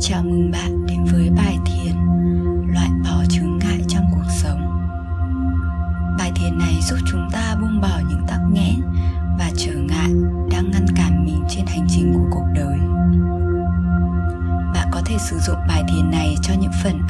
Chào mừng bạn đến với bài thiền Loại bỏ chướng ngại trong cuộc sống. Bài thiền này giúp chúng ta buông bỏ những tắc nghẽn và trở ngại đang ngăn cản mình trên hành trình của cuộc đời. Bạn có thể sử dụng bài thiền này cho những phần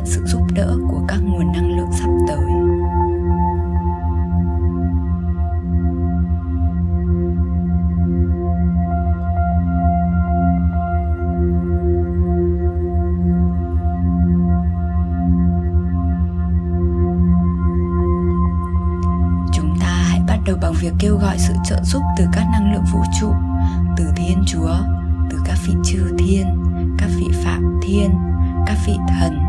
nhận sự giúp đỡ của các nguồn năng lượng sắp tới. Chúng ta hãy bắt đầu bằng việc kêu gọi sự trợ giúp từ các năng lượng vũ trụ, từ thiên chúa, từ các vị chư thiên, các vị phạm thiên, các vị thần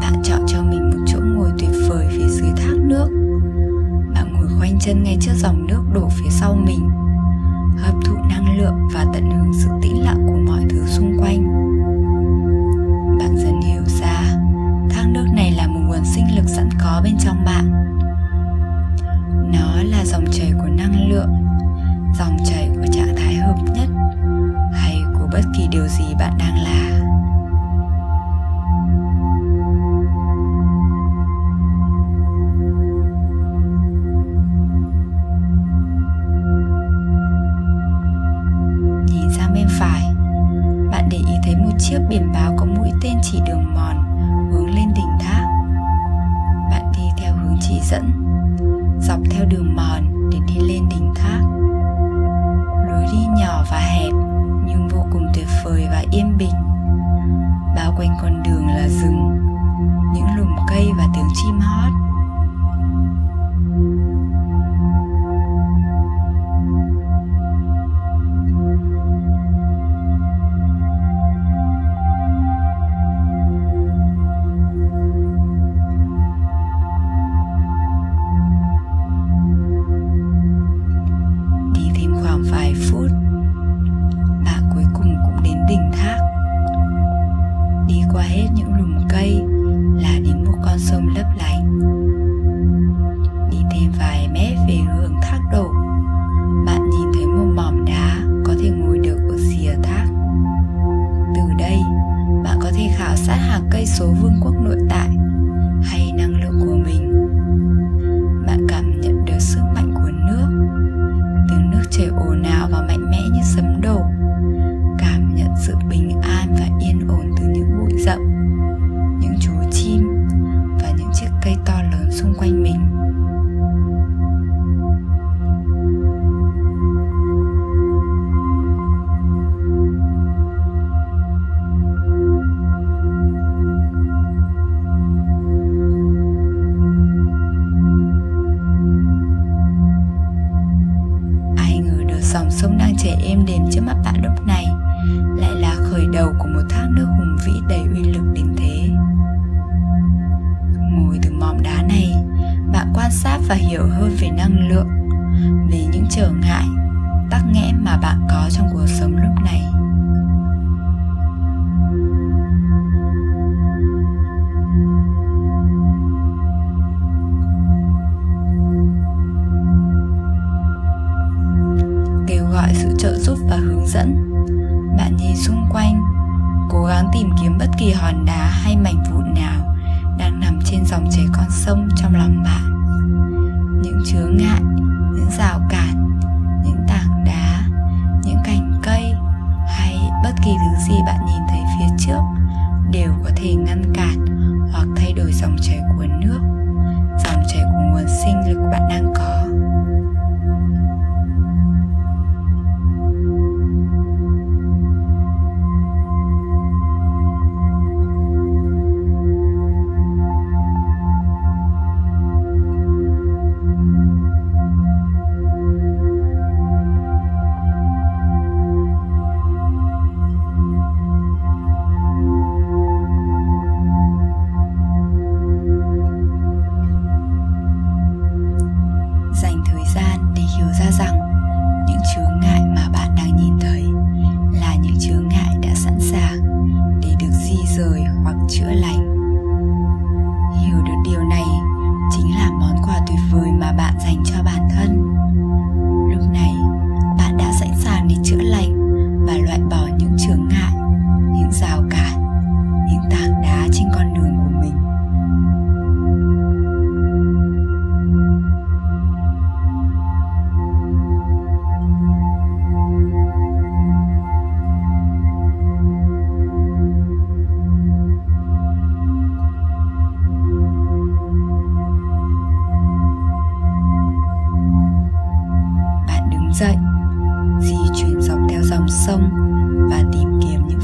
Bạn chọn cho mình một chỗ ngồi tuyệt vời phía dưới thác nước. Bạn ngồi quanh chân ngay trước dòng nước đổ phía sau mình, hấp thụ năng lượng và tận hưởng sự tĩnh lặng của mọi thứ xung quanh. Bạn dần hiểu ra, thác nước này là một nguồn sinh lực sẵn có bên trong bạn. Nó là dòng chảy của năng lượng, dòng chảy của trạng thái hợp nhất hay của bất kỳ điều gì bạn đang là. Yên bình. Bao quanh con đường là rừng, những lùm cây và tiếng chim hót. Trời ồn ào và mạnh mẽ như sấm đổ. Trợ giúp và hướng dẫn. Bạn nhìn xung quanh, cố gắng tìm kiếm bất kỳ hòn đá hay mảnh vụn nào đang nằm trên dòng chảy con sông trong lòng bạn. Những chướng ngại, những rào cản, những tảng đá, những cành cây hay bất kỳ thứ gì bạn nhìn thấy phía trước đều có thể ngăn cản hoặc thay đổi dòng chảy của nước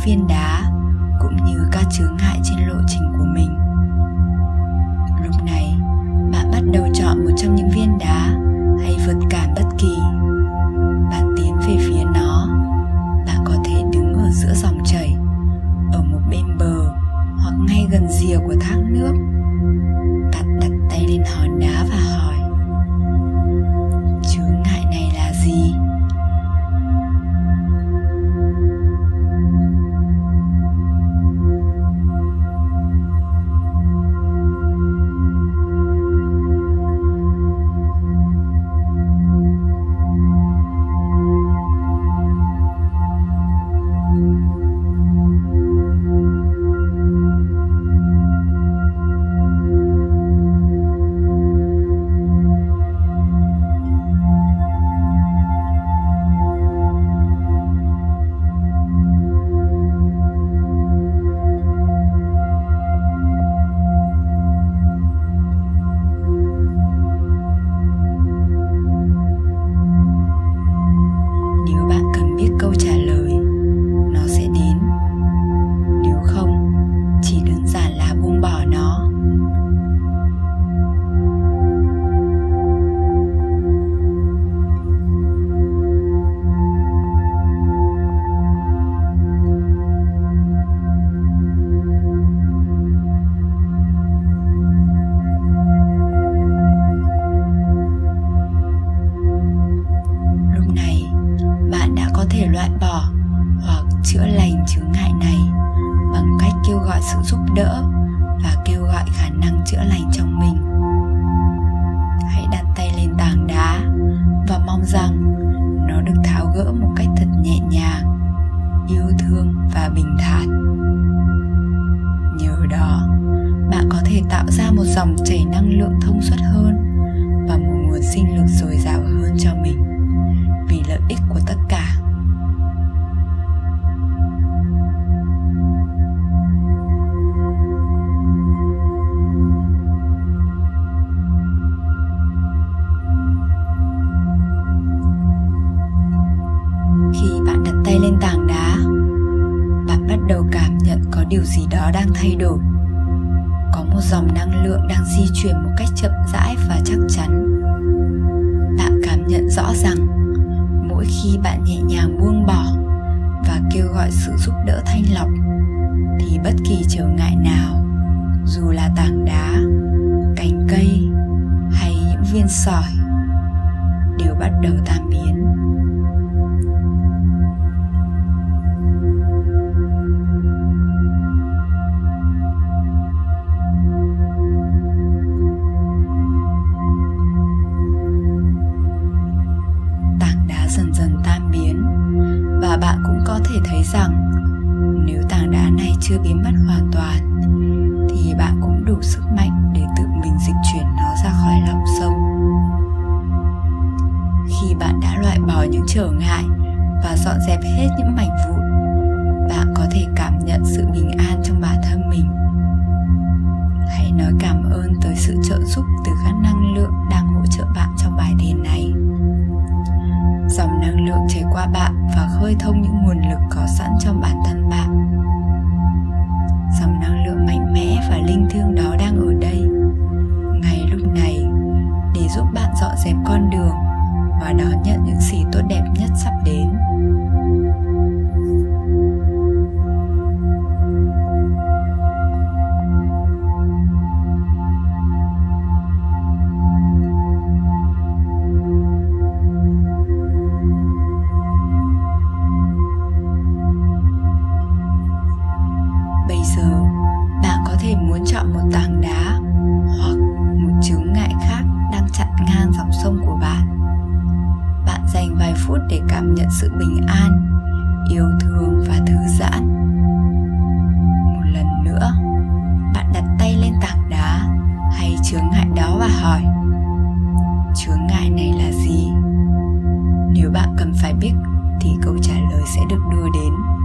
viên đá cũng như các chướng ngại dù là tảng đá cành cây hay những viên sỏi đều bắt đầu tan cần phải biết thì câu trả lời sẽ được đưa đến.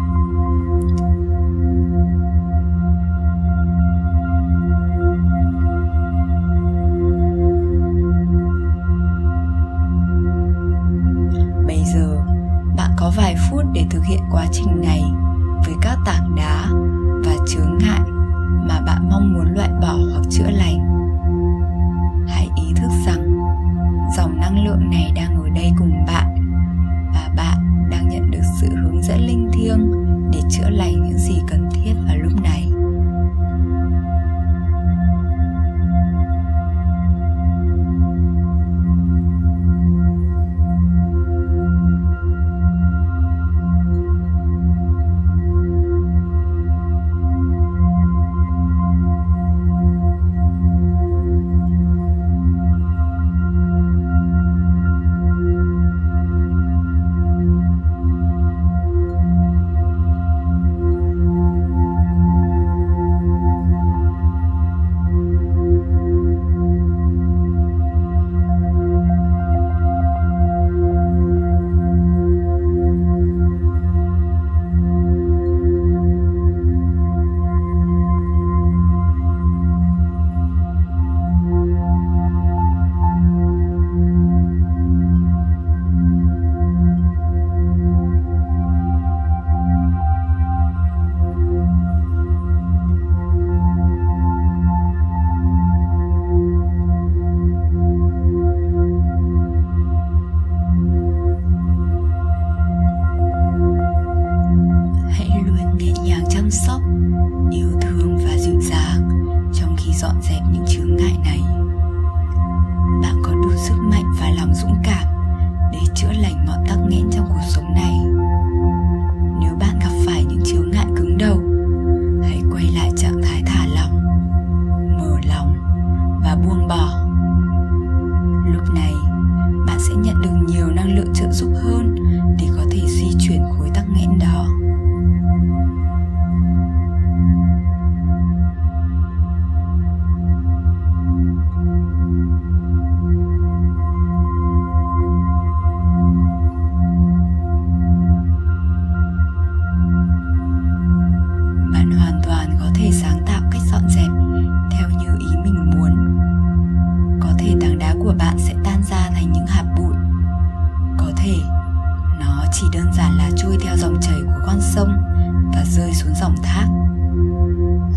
rơi xuống dòng thác,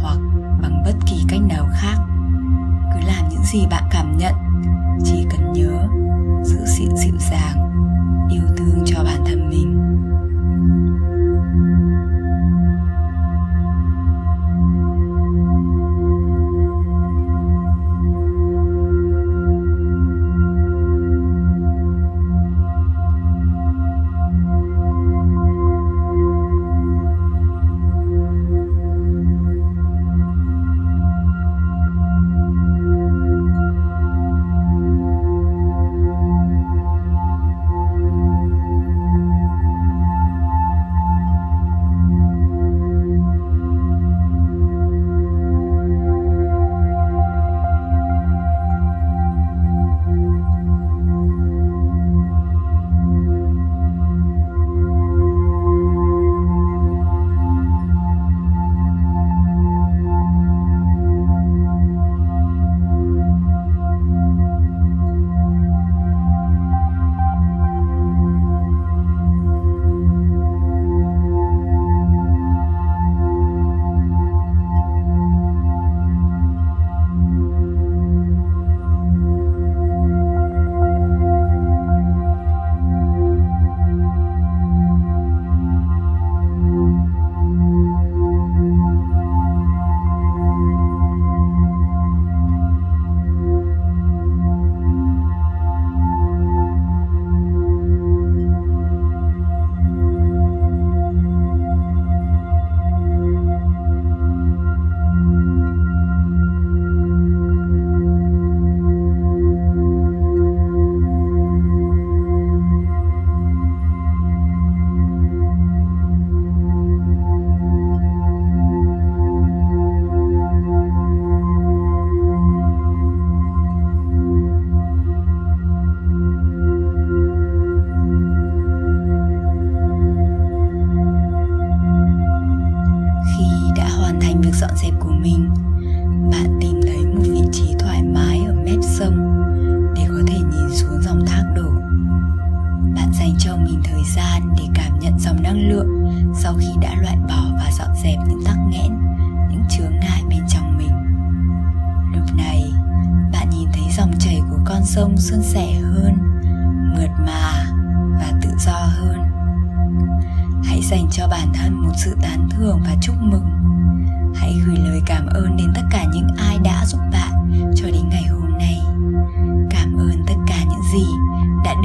hoặc bằng bất kỳ cách nào khác, cứ làm những gì bạn cảm nhận.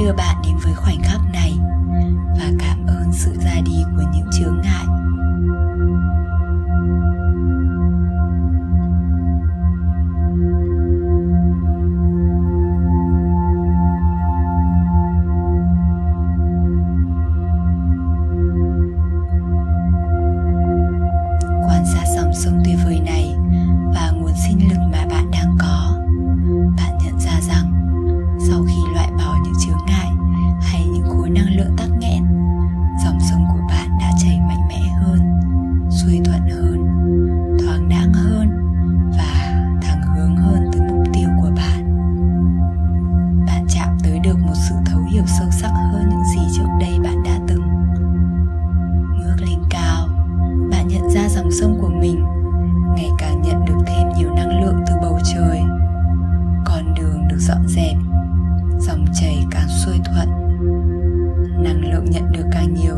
Đưa bạn đến với khoảnh khắc dòng sông của mình, ngày càng nhận được thêm nhiều năng lượng từ bầu trời. Con đường được dọn dẹp, dòng chảy càng xuôi thuận. Năng lượng nhận được càng nhiều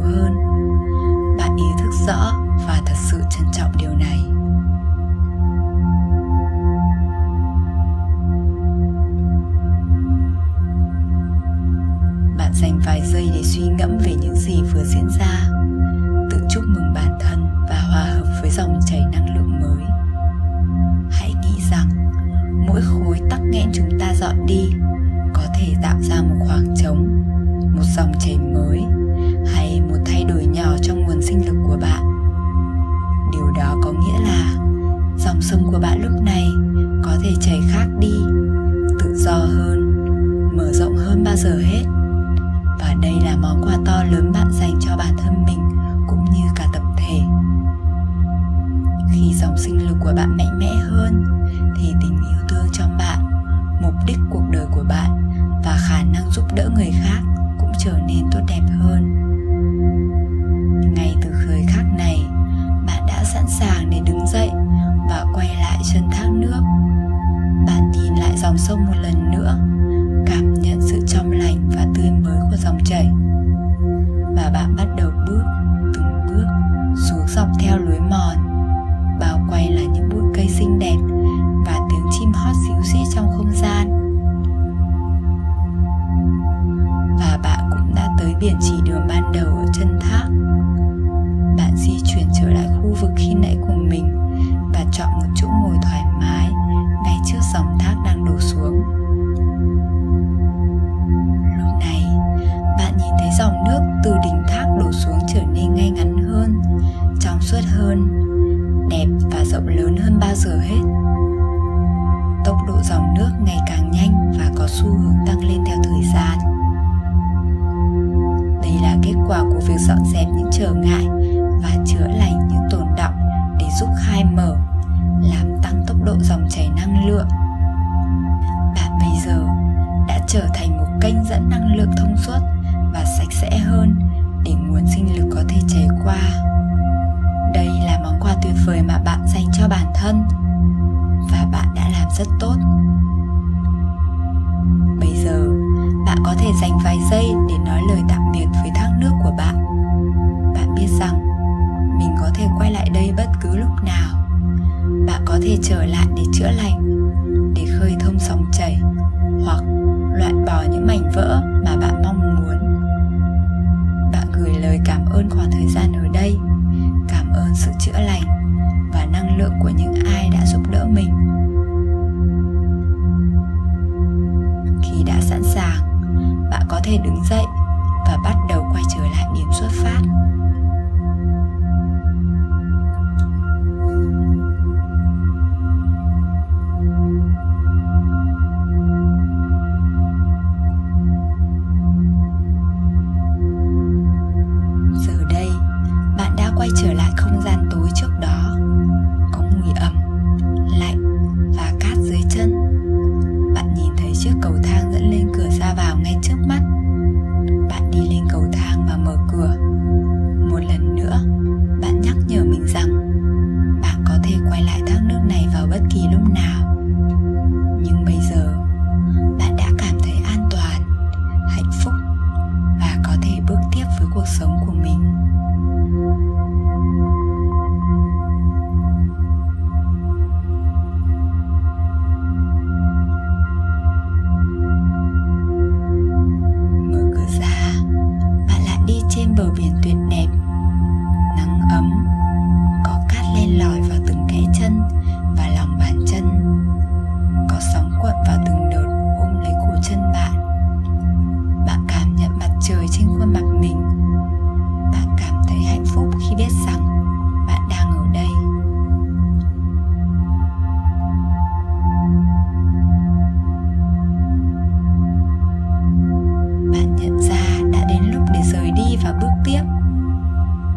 bước tiếp.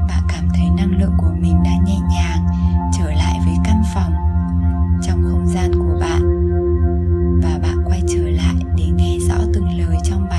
Bạn cảm thấy năng lượng của mình đã nhẹ nhàng trở lại với căn phòng trong không gian của bạn. Và bạn quay trở lại để nghe rõ từng lời trong bài